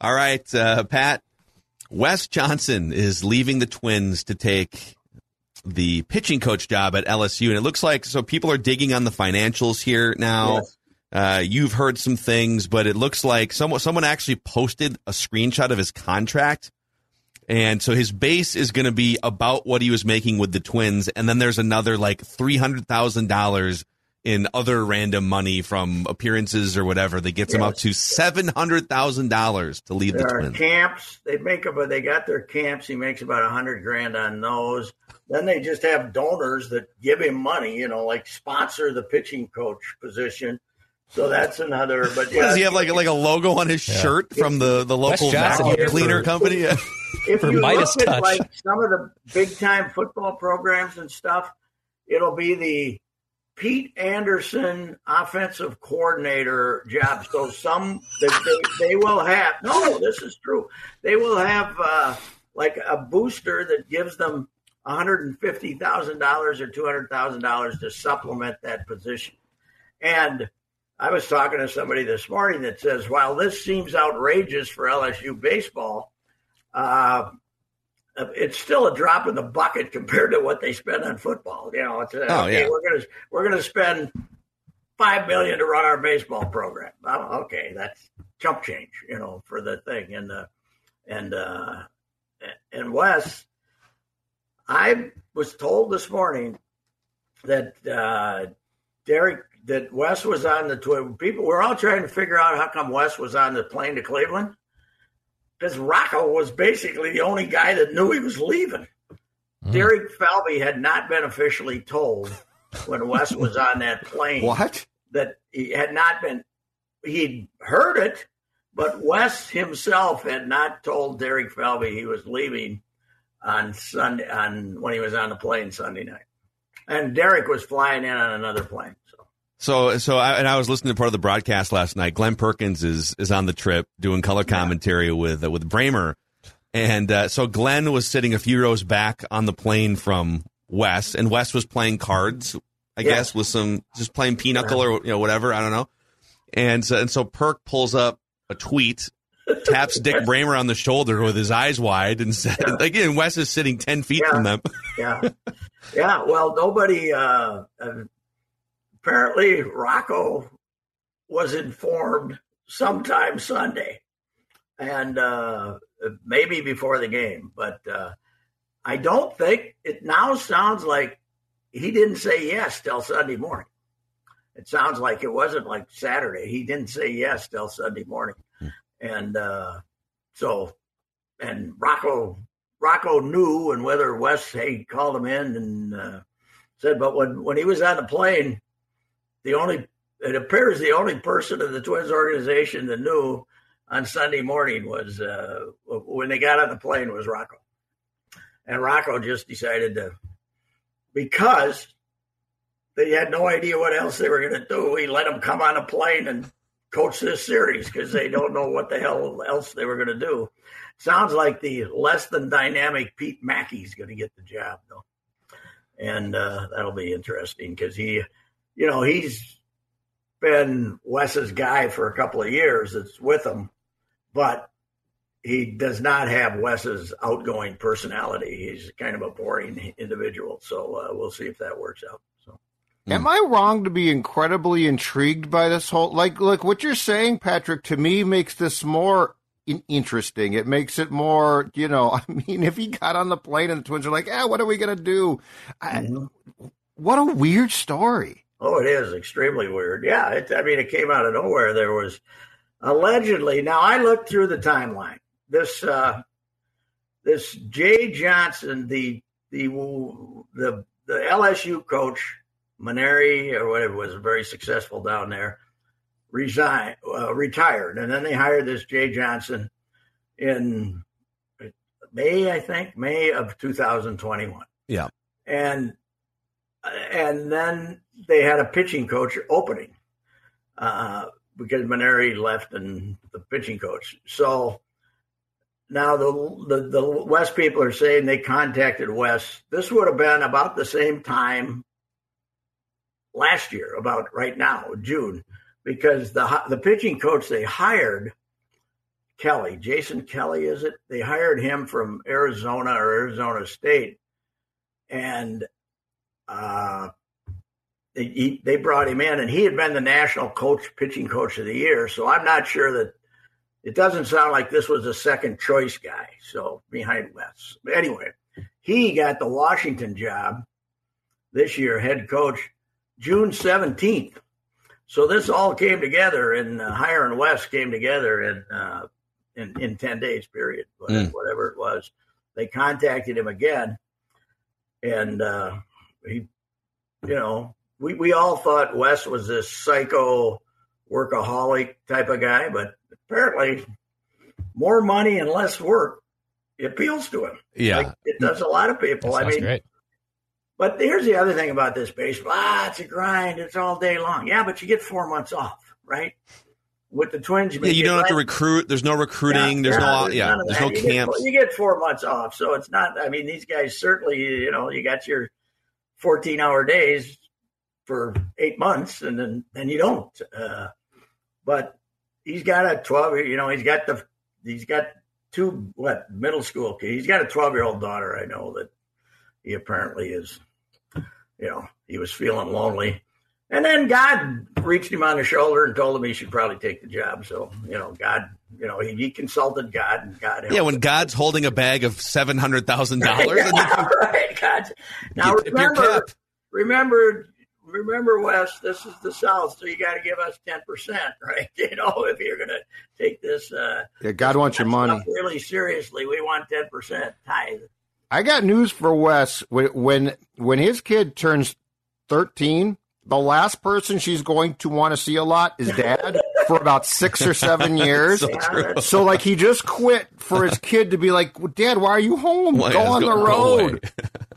All right, uh, Pat. Wes Johnson is leaving the Twins to take the pitching coach job at LSU, and it looks like so people are digging on the financials here now. Yes. Uh, you've heard some things, but it looks like someone someone actually posted a screenshot of his contract, and so his base is going to be about what he was making with the Twins, and then there's another like three hundred thousand dollars in other random money from appearances or whatever that gets him up to seven hundred thousand dollars to lead the There are Twins. camps. They make about they got their camps. He makes about a hundred grand on those. Then they just have donors that give him money. You know, like sponsor the pitching coach position. So that's another. But yeah, Does he have like like a logo on his shirt from the the local vacuum cleaner for- company? if for you Midas look at like some of the big time football programs and stuff, it'll be the Pete Anderson offensive coordinator job. So some they, they, will have no, this is true. They will have uh, like a booster that gives them one hundred and fifty thousand dollars or two hundred thousand dollars to supplement that position. And I was talking to somebody this morning that says, while this seems outrageous for LSU baseball, uh, it's still a drop in the bucket compared to what they spend on football. You know, it's uh, Oh, okay, yeah. we're gonna we're gonna spend five million to run our baseball program. Oh, okay, that's chump change, you know, for the thing. And uh, and uh, and Wes, I was told this morning that uh, Derek that Wes was on the twin. People we're all trying to figure out how come Wes was on the plane to Cleveland because Rocco was basically the only guy that knew he was leaving. Hmm. Derek Falvey had not been officially told when Wes was on that plane what? that he had not been. He'd heard it, but Wes himself had not told Derek Falvey he was leaving on Sunday on when he was on the plane Sunday night, and Derek was flying in on another plane. So So I, and I was listening to part of the broadcast last night. Glenn Perkins is is on the trip doing color commentary with uh, with Bremer, and uh, so Glenn was sitting a few rows back on the plane from Wes, and Wes was playing cards, I Yeah. guess, with some just playing pinochle or you know whatever I don't know, and so, and so Perk pulls up a tweet. Taps Dick Bremer on the shoulder with his eyes wide and said, "Again, Wes is sitting ten feet Yeah. from them." yeah, yeah. Well, nobody. Uh, apparently, Rocco was informed sometime Sunday, and uh, maybe before the game. But uh, I don't think it now sounds like he didn't say yes till Sunday morning. It sounds like it wasn't like Saturday. He didn't say yes till Sunday morning, and uh, so and Rocco Rocco knew, and whether Wes hey called him in and uh, said, but when when he was on the plane, the only it appears the only person in the Twins organization that knew on Sunday morning was uh, when they got on the plane was Rocco, and Rocco just decided to because they had no idea what else they were going to do. He let them come on a plane and coach this series because they don't know what the hell else they were going to do. Sounds like the less than dynamic Pete Maki's going to get the job, though, and uh, that'll be interesting because he, you know, he's been Wes's guy for a couple of years. It's with him, but he does not have Wes's outgoing personality. He's kind of a boring individual. So uh, we'll see if that works out. So Am I wrong to be incredibly intrigued by this whole like like what you're saying, Patrick? To me, makes this more in- interesting. It makes it more, you know. I mean, if he got on the plane and the Twins are like, "Yeah, what are we gonna do?" I, what a weird story. Oh, it is extremely weird. Yeah, it, I mean, it came out of nowhere. There was allegedly. Now, I looked through the timeline. This uh, this Jay Johnson, the the the the LSU coach Mainieri or whatever was very successful down there, resigned, uh, retired, and then they hired this Jay Johnson in May, I think, May of 2021. Yeah, and and then they had a pitching coach opening uh, because Mainieri left and the pitching coach. So now the, the the Wes people are saying they contacted Wes. This would have been about the same time last year, about right now, June, because the the pitching coach they hired, Kelly, Jason Kelly, is it? They hired him from Arizona or Arizona State, and uh, they, he, they brought him in, and he had been the national coach, pitching coach of the year. So I'm not sure that it doesn't sound like this was a second choice guy. So behind Wes, anyway, he got the Washington job this year, head coach June 17th. So this all came together, and uh, hiring Wes came together in uh, in in 10 days period, whatever, mm. whatever it was. They contacted him again, and uh, he, you know, we we all thought Wes was this psycho workaholic type of guy, but apparently more money and less work appeals to him. Yeah, like it does a lot of people. I mean, great. But here's the other thing about this baseball. Ah, it's a grind. It's all day long. Yeah, but you get four months off, right? With the Twins, you yeah, you don't have to recruit. There's no recruiting. Yeah, there's no, there's yeah, there's no you camps. Get, you get four months off, so it's not. I mean, these guys certainly, you know, you got your 14 hour days for eight months, and then then you don't. Uh, but he's got a 12. You know, he's got the he's got two what middle school kids. He's got a 12 year old daughter. I know that he apparently is, you know, he was feeling lonely. And then God reached him on the shoulder and told him he should probably take the job. So, you know, God, you know, he, he consulted God and God. Yeah, when God's holding a bag of seven hundred thousand dollars. right, God. Now remember, remember, remember, Wes. This is the South, so you got to give us ten percent, right? You know, if you're going to take this. Uh, yeah, God wants your money really seriously. We want ten percent tithe. I got news for Wes. When when when his kid turns thirteen, the last person she's going to want to see a lot is dad for about six or seven years. so, so, like he just quit for his kid to be like, Dad, why are you home? Why go on go, the road.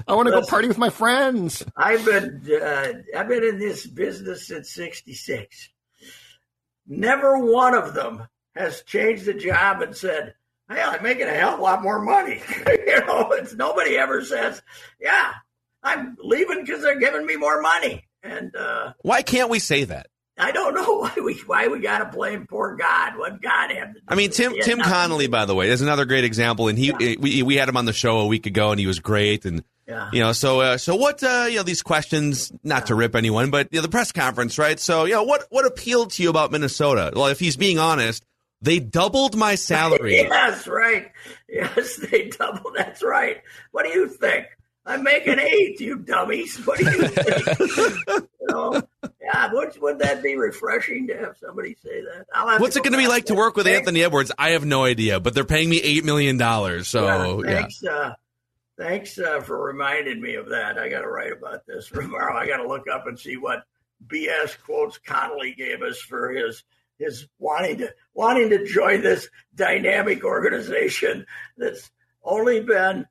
I want to go party with my friends. I've been uh, I've been in this business since '66. Never one of them has changed the job and said, hey, I'm making a hell of a lot more money. you know, it's nobody ever says, yeah, I'm leaving because they're giving me more money. And uh, why can't we say that? I don't know why we why we got to blame poor God. What God had to do. I mean, Tim Tim Connelly, by the way, is another great example, and he yeah. we we had him on the show a week ago, and he was great, and. Yeah. You know, so uh, so what? Uh, you know, these questions, not yeah. to rip anyone, but you know, the press conference, right? So, you know, what what appealed to you about Minnesota? Well, if he's being honest, they doubled my salary. yes, right. Yes, they doubled. That's right. What do you think? I'm making eight, you dummies. What do you think? you know, yeah, would, would that be refreshing to have somebody say that? What's it going to be like to work with. Anthony Edwards? I have no idea, but they're paying me eight million dollars. So yeah, thanks, yeah. Uh, thanks uh, for reminding me of that. I got to write about this tomorrow. I got to look up and see what BS quotes Connelly gave us for his is wanting to wanting to join this dynamic organization that's only been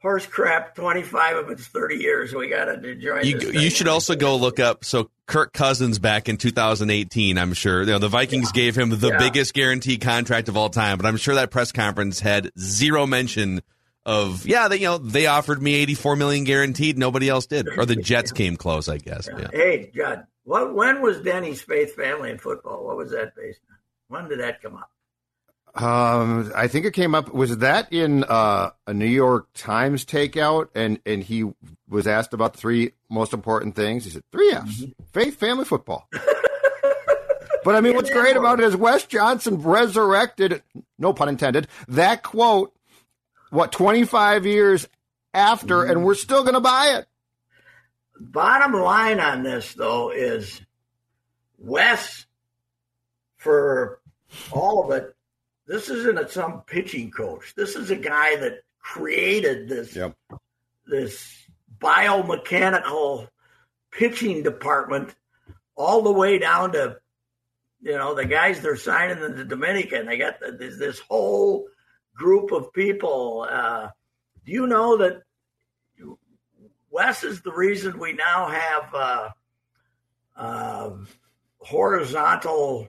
horse crap 25 of its 30 years we got to join you, you should also go look up so kirk cousins back in 2018 i'm sure you know the vikings yeah. gave him the yeah. biggest guaranteed contract of all time but i'm sure that press conference had zero mention of yeah they you know they offered me 84 million guaranteed nobody else did or the jets came close i guess yeah. hey god what? When was Denny's Faith Family in football? What was that based on? When did that come up? Um, I think it came up. Was that in uh, a New York Times takeout? And and he was asked about the three most important things. He said three F's: mm-hmm. faith, family, football. but I mean, what's great about it is Wes Johnson resurrected, no pun intended, that quote. What twenty five years after, mm-hmm. and we're still going to buy it. Bottom line on this, though, is Wes for all of it this isn't some pitching coach. This is a guy that created this yep. this biomechanical pitching department all the way down to you know the guys they're signing in the Dominican. They got this, this whole group of people. Uh, do you know that Wes is the reason we now have uh, uh, horizontal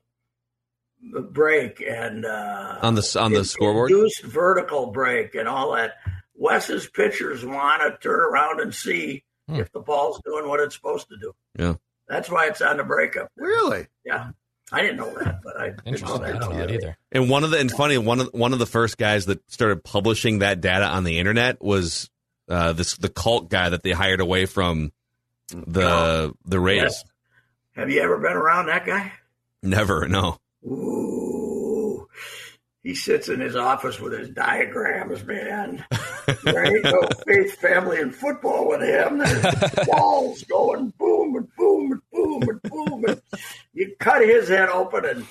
break and uh, on the on the scoreboard, induced vertical break and all that. Wes's pitchers want to turn around and see hmm. if the ball's doing what it's supposed to do. Yeah, that's why it's on the breakup. Really? Yeah. I didn't know that, but I didn't know that, I don't know that either. And one of the and funny one of one of the first guys that started publishing that data on the internet was uh, this the cult guy that they hired away from the oh, the Rays. Yes. Have you ever been around that guy? Never, no. Ooh, he sits in his office with his diagrams, man. there ain't no faith, family, and football with him. There's walls going boom and boom and boom and boom. And you cut his head open and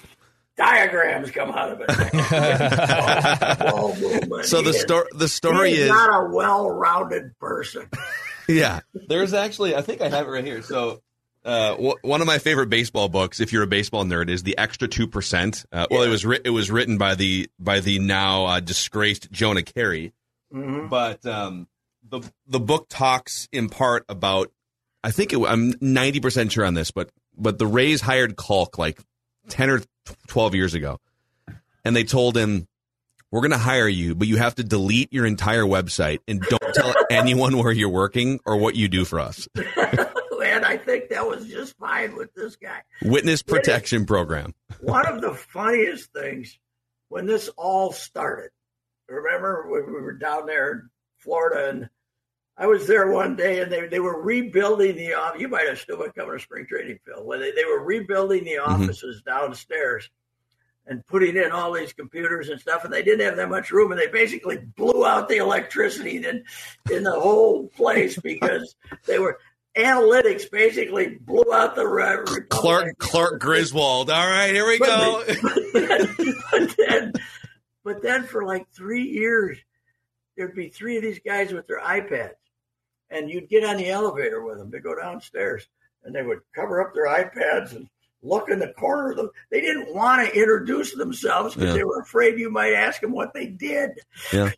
diagrams come out of it. so the story the story is not a well-rounded person. yeah, there's actually I think I have it right here. So uh, one of my favorite baseball books, if you're a baseball nerd, is the Extra Two Percent. Uh, well, it was ri- it was written by the by the now uh, disgraced Jonah Keri, mm-hmm. but um, the the book talks in part about. I think it, I'm 90 percent sure on this, but but the Rays hired Kalk like 10 or 12 years ago, and they told him, "We're going to hire you, but you have to delete your entire website and don't tell anyone where you're working or what you do for us." and I think that was just fine with this guy. Witness protection program. one of the funniest things when this all started. Remember when we were down there in Florida and I was there one day and they, they were rebuilding the office. You might have still been coming to spring training, Phil. When they, they were rebuilding the mm-hmm. offices mm-hmm. downstairs and putting in all these computers and stuff, and they didn't have that much room, and they basically blew out the electricity in, in the whole place because they were analytics basically blew out the Republican. Clark Clark Griswold. All right, here we but go. then, but, then, but then for like three years, there'd be three of these guys with their iPads, and you'd get on the elevator with them to go downstairs, and they would cover up their iPads and look in the corner of them. They didn't want to introduce themselves because yeah. they were afraid you might ask them what they did. Yeah.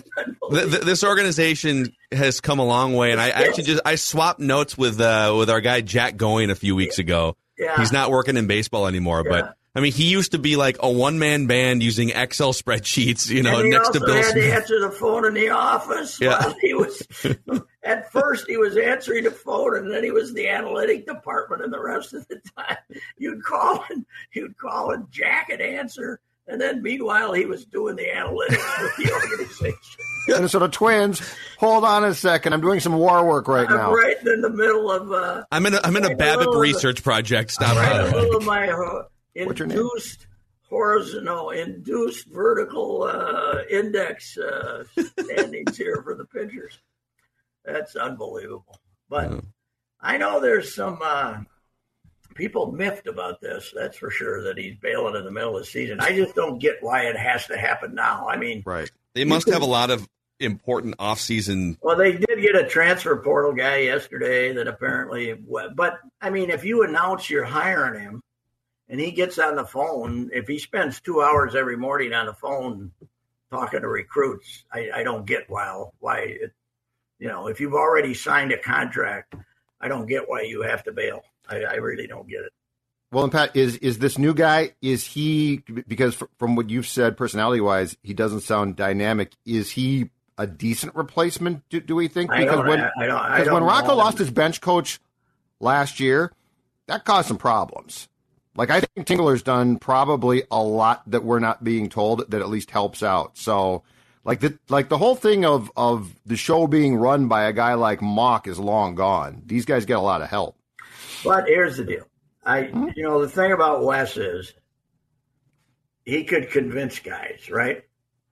this organization has come a long way, and I actually just I swapped notes with uh, with our guy Jack Goin a few weeks ago. Yeah. He's not working in baseball anymore, yeah. but I mean, he used to be like a one man band using Excel spreadsheets, you know, next to Bill. He had to answer the phone in the office. Yeah. he was at first he was answering the phone, and then he was the analytic department, and the rest of the time you'd call and you'd call and Jack would answer. And then, meanwhile, he was doing the analytics with the organization. and so the twins, hold on a second. I'm doing some war work right I'm now. Right in the middle of. Uh, I'm in. A, I'm in a Babbitt research project. Stop. Right in the middle of my uh, induced horizontal, induced vertical uh, index uh, standings here for the pitchers. That's unbelievable. But I know there's some uh, people miffed about this. That's for sure. That he's bailing in the middle of the season. I just don't get why it has to happen now. I mean, right? They must have a lot of important off-season. Well, they did get a transfer portal guy yesterday that apparently. But I mean, if you announce you're hiring him and he gets on the phone, if he spends two hours every morning on the phone talking to recruits, I, I don't get why why it, you know if you've already signed a contract, I don't get why you have to bail. I, I really don't get it. Well, and Pat, is is this new guy? Is he because from what you've said, personality wise, he doesn't sound dynamic. Is he a decent replacement? Do, do we think? Because when I don't, I don't when Rocco lost his bench coach last year, that caused some problems. Like I think Tingler's done probably a lot that we're not being told that at least helps out. So like the like the whole thing of of the show being run by a guy like Mauch is long gone. These guys get a lot of help. But here's the deal. I mm-hmm. you know the thing about Wes is he could convince guys, right?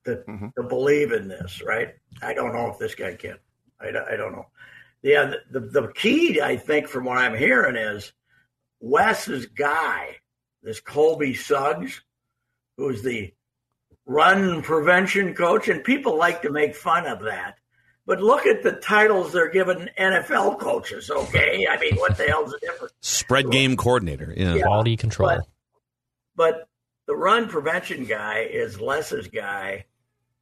To, mm-hmm. to believe in this, right? I don't know if this guy can. I, I don't know. Yeah, the, the, the key, I think, from what I'm hearing is Wes's guy, this Colby Suggs, who's the run prevention coach, and people like to make fun of that. But look at the titles they're giving NFL coaches, okay? I mean, what the hell's the difference? Spread game coordinator, yeah. yeah quality control. But, but the run prevention guy is Les's guy,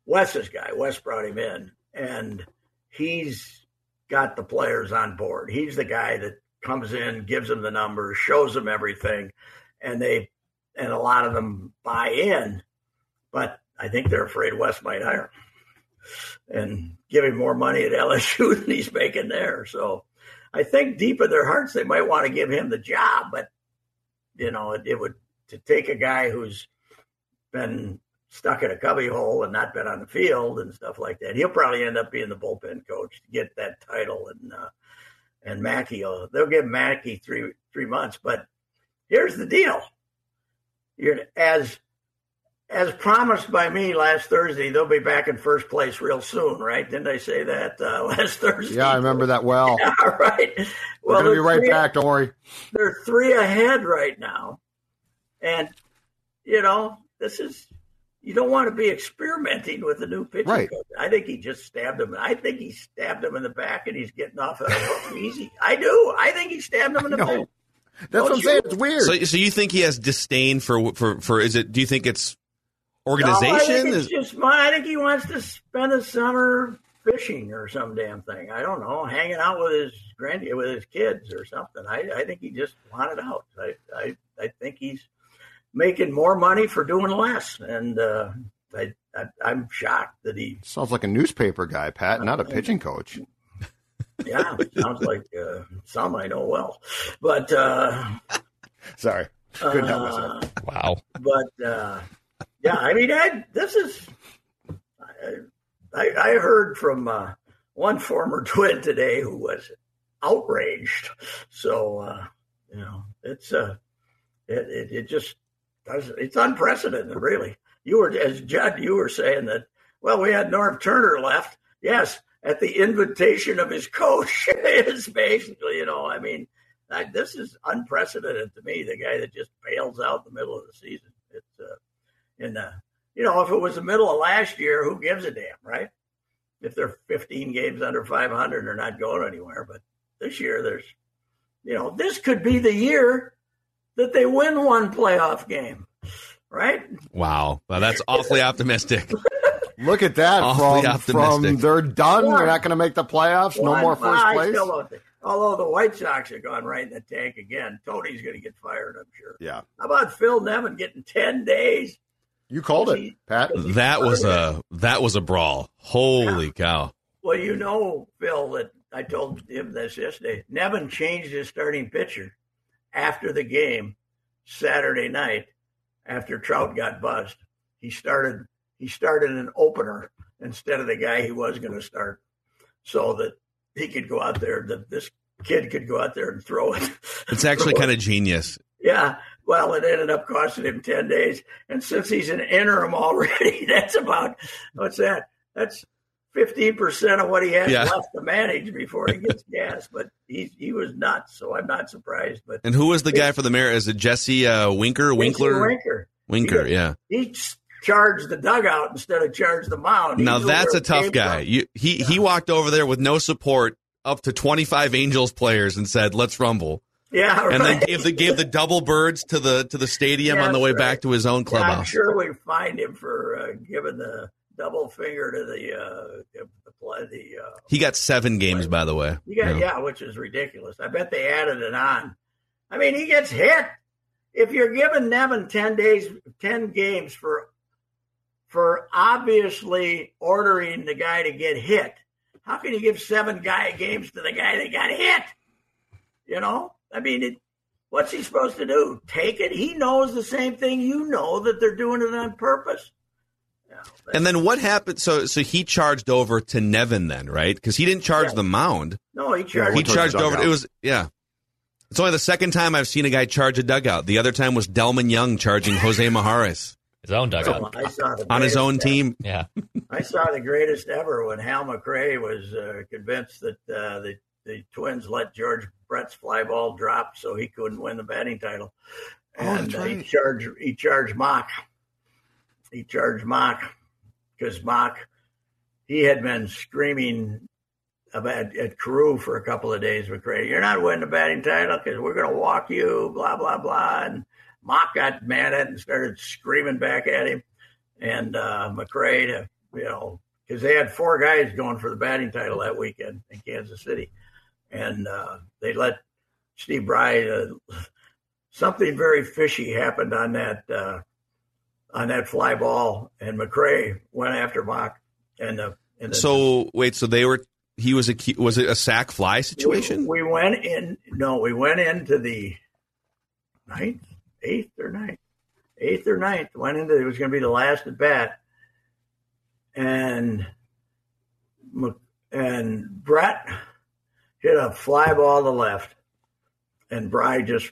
Wes's guy. Wes brought him in, and he's got the players on board. He's the guy that comes in, gives them the numbers, shows them everything, and they and a lot of them buy in. But I think they're afraid Wes might hire him and give him more money at LSU than he's making there. So I think deep in their hearts they might want to give him the job, but you know it, it would to take a guy who's been stuck in a cubby hole and not been on the field and stuff like that. He'll probably end up being the bullpen coach to get that title. And uh, and Maki, will, they'll give Maki three three months. But here's the deal: You're as as promised by me last Thursday, they'll be back in first place real soon, right? Didn't I say that uh, last Thursday? Yeah, I remember that well. Yeah, right. Well, We're be right three, back. Don't worry. They're three ahead right now, and you know this is you don't want to be experimenting with a new pitcher. Right. Coach. I think he just stabbed him. I think he stabbed him in the back, and he's getting off of easy. I do. I think he stabbed him in the back. That's don't what I'm you? saying. It's weird. So, so you think he has disdain for for for? Is it? Do you think it's organization? No, I think it's just I think he wants to spend the summer fishing or some damn thing. I don't know, hanging out with his grand with his kids or something. I, I think he just wanted out. I, I I think he's making more money for doing less. And uh, I, I, am shocked that he sounds like a newspaper guy, Pat, not a pitching coach. yeah, sounds like uh, some I know well, but uh, sorry, couldn't help myself. Uh, wow. But uh, yeah, I mean, I, this is I, I heard from uh, one former twin today who was outraged. So uh, you know, it's uh, it, it, it just it's unprecedented, really. You were, as Judd, you were saying that, well, we had Norv Turner left. Yes, at the invitation of his coach is basically, you know, I mean, I, this is unprecedented to me. The guy that just bails out in the middle of the season. It's, uh, and, uh, you know, if it was the middle of last year, who gives a damn, right? If they're 15 games under 500, they're not going anywhere. But this year, there's, you know, this could be the year that they win one playoff game, right? Wow, well, that's awfully optimistic. Look at that! Awfully from, from they're done. One. They're not going to make the playoffs. One. No more first place. although the White Sox have gone right in the tank again, Tony's going to get fired. I'm sure. Yeah. How about Phil Nevin getting ten days? You called it, Pat. That was a that was a brawl. Holy yeah. cow! Well, you know, Phil, that I told him this yesterday. Nevin changed his starting pitcher after the game Saturday night after Trout got buzzed. He started he started an opener instead of the guy he was going to start, so that he could go out there. That this kid could go out there and throw it. It's actually kind of genius. Yeah. Well, it ended up costing him ten days, and since he's an interim already, that's about what's that? That's fifteen percent of what he has yeah. left to manage before he gets gas. But he he was nuts, so I'm not surprised. But and who was the guy for the mayor? Is it Jesse uh, Winker? Winkler? Winker. Winker. He, yeah. He charged the dugout instead of charged the mound. He now that's a tough guy. You, he yeah. he walked over there with no support, up to 25 Angels players, and said, "Let's rumble." Yeah, right. and then gave the gave the double birds to the to the stadium yeah, on the way right. back to his own clubhouse. Yeah, I'm sure we find him for uh, giving the double finger to the uh, the play. The uh, he got seven games, play. by the way. He got, yeah. yeah, which is ridiculous. I bet they added it on. I mean, he gets hit. If you're giving Nevin ten days, ten games for for obviously ordering the guy to get hit, how can you give seven guy games to the guy that got hit? You know, I mean, it, What's he supposed to do? Take it? He knows the same thing you know that they're doing it on purpose. And then what happened? So, so he charged over to Nevin then, right? Because he didn't charge yeah. the mound. No, he charged. He charged over. It was yeah. It's only the second time I've seen a guy charge a dugout. The other time was Delmon Young charging Jose Mijares. His own dugout. on his own team. Yeah. I saw the greatest ever when Hal McRae was uh, convinced that uh, the, the Twins let George Brett's fly ball drop so he couldn't win the batting title. Oh, and oh, right. he charged he charged Mauch. He charged Mauch because Mauch he had been screaming about at Carew for a couple of days with Craig. You're not winning the batting title because we're going to walk you, blah blah blah. And Mauch got mad at and started screaming back at him. And uh, McRae, you know, because they had four guys going for the batting title that weekend in Kansas City, and uh, they let Steve Brye. Uh, something very fishy happened on that uh, on that fly ball, and McRae went after Mauch. And the, and the, so wait, so they were he was a was it a sac fly situation? We, we went in. No, we went into the ninth, eighth or ninth, eighth or ninth. Went into it was going to be the last at bat, and and Brett hit a fly ball to left, and Brye just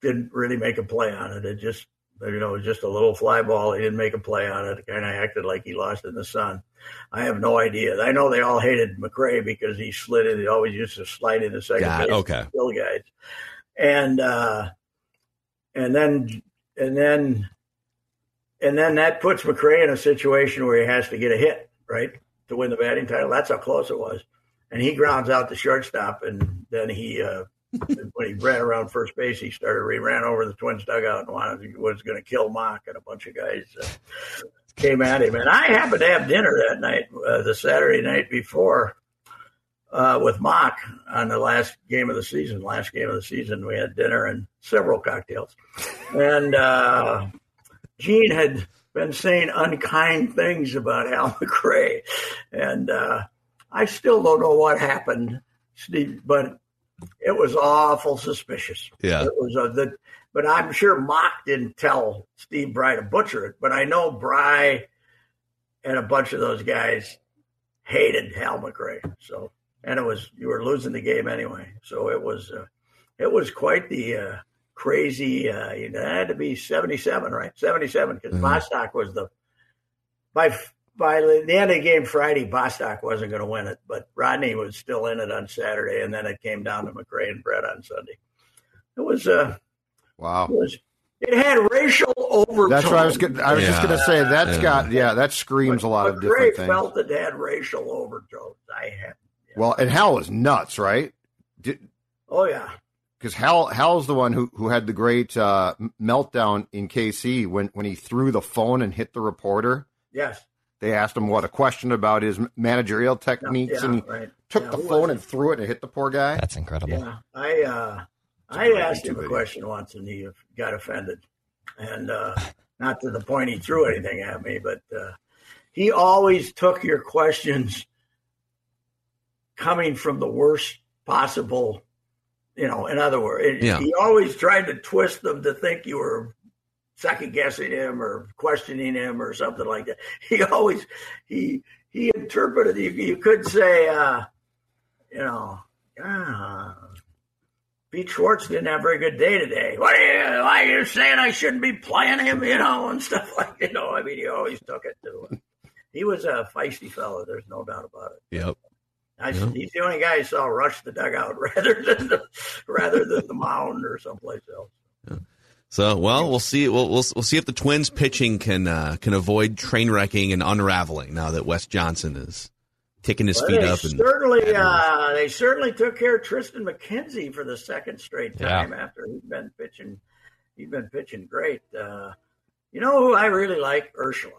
didn't really make a play on it. It just you know, it was just a little fly ball. He didn't make a play on it. Kind of acted like he lost in the sun. I have no idea. I know they all hated McRae because he slid it. He always used to slide in the second God, base. Okay. Kill guys. And, uh, and then, and then, and then that puts McRae in a situation where he has to get a hit, right? To win the batting title. That's how close it was. And he grounds out the shortstop and then he, uh, when he ran around first base, he started. He ran over the Twins dugout and wanted was going to kill Mauch, and a bunch of guys uh, came at him. And I happened to have dinner that night, uh, the Saturday night before, uh, with Mauch on the last game of the season. Last game of the season, we had dinner and several cocktails. And uh, Gene had been saying unkind things about Al McRae, and uh, I still don't know what happened, Steve. But it was awful suspicious. Yeah, it was a, the, but I'm sure Mauch didn't tell Steve Brye to butcher it. But I know Brye and a bunch of those guys hated Hal McRae. So, and it was you were losing the game anyway. So it was uh, it was quite the uh, crazy. Uh, you know, it had to be 77, right? 77 because mm-hmm. Bostock was the by by the end of the game Friday, Bostock wasn't going to win it, but Rodney was still in it on Saturday, and then it came down to McRae and Brett on Sunday. It was uh, wow. It, was, it had racial overtones. That's what I was. Gonna, I was yeah. just going to say. That's yeah. got yeah. That screams but, a lot of different things. felt it had racial overtones. I had. Yeah. Well, and Hal was nuts, right? Did, oh yeah. Because Hal Hal's the one who, who had the great uh, meltdown in KC when, when he threw the phone and hit the reporter. Yes. They asked him what a question about his managerial techniques, yeah, and he right. took yeah, the phone and threw it and hit the poor guy. That's incredible. Yeah, I uh, I asked him a question once, and he got offended, and uh, not to the point he threw anything at me, but uh, he always took your questions coming from the worst possible. You know, in other words, yeah. he always tried to twist them to think you were second guessing him or questioning him or something like that. He always he he interpreted. You, you could say, uh, you know, ah, Pete Schwartz didn't have a very good day today. What are you? Why are you saying I shouldn't be playing him? You know, and stuff like you know. I mean, he always took it to. Him. He was a feisty fellow. There's no doubt about it. Yep. I, yep. He's the only guy I saw rush the dugout rather than the, rather than the mound or someplace else. So, well, we'll see. We'll, we'll, we'll see if the Twins pitching can uh, can avoid train wrecking and unraveling now that Wes Johnson is kicking his well, feet up. And certainly, uh, they certainly took care of Triston McKenzie for the second straight time yeah. after he'd been pitching. He'd been pitching great. Uh, you know who I really like? Urshela.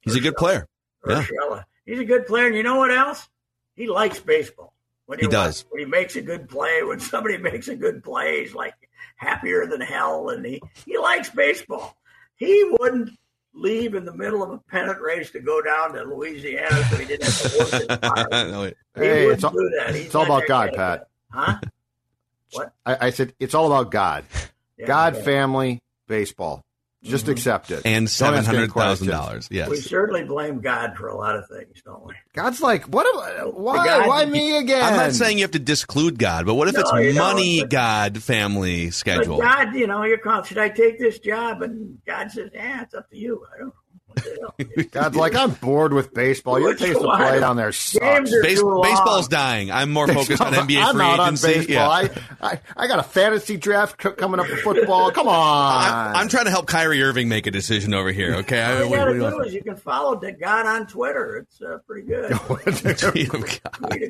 He's Urshela. a good player. Urshela. Yeah. He's a good player, and you know what else? He likes baseball. When he does. When he makes a good play, when somebody makes a good play, he's like happier than hell, and he he likes baseball. He wouldn't leave in the middle of a pennant race to go down to Louisiana so he didn't have to work his car. no, hey, it's all, it's all about God, Pat. Huh? What? I, I said it's all about God, Yeah, God, yeah. family, baseball. Just mm-hmm. accept it. and Don't seven ask any hundred thousand questions. dollars. Yes. We certainly blame God for a lot of things, don't we? God's like, what? Am, why? God- why me again? I'm not saying you have to disclude God, but what if No, it's money, but- God, family, But schedule? God, you know, you're called. should I take this job? And God says, yeah, it's up to you. I don't know. What the hell? God's like, I'm bored with baseball. Your Which pace of one? play down there sucks. Base, baseball's dying. I'm more focused on NBA I'm free out on agency. baseball. Yeah. I, I, I got a fantasy draft coming up for football. Come on. I'm, I'm trying to help Kyrie Irving make a decision over here. Okay, I, All you got to do you is you can follow the God on Twitter. It's uh, pretty good. Tweet him,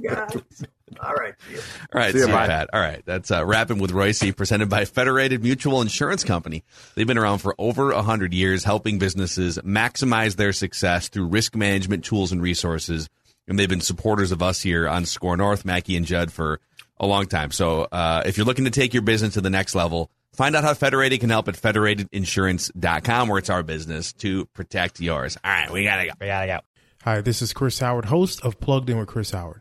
God. Tweet a God. All right. see you. All right, See see you, bye. Pat. All right, that's uh, Rapping with Royce, presented by Federated Mutual Insurance Company. They've been around for over 100 years, helping businesses maximize their success through risk management tools and resources. And they've been supporters of us here on SKOR North, Mackey and Judd, for a long time. So uh, if you're looking to take your business to the next level, find out how Federated can help at federatedinsurance.com, where it's our business to protect yours. All right, we got to go. We got to go. Hi, this is Chris Howard, host of Plugged In with Chris Howard.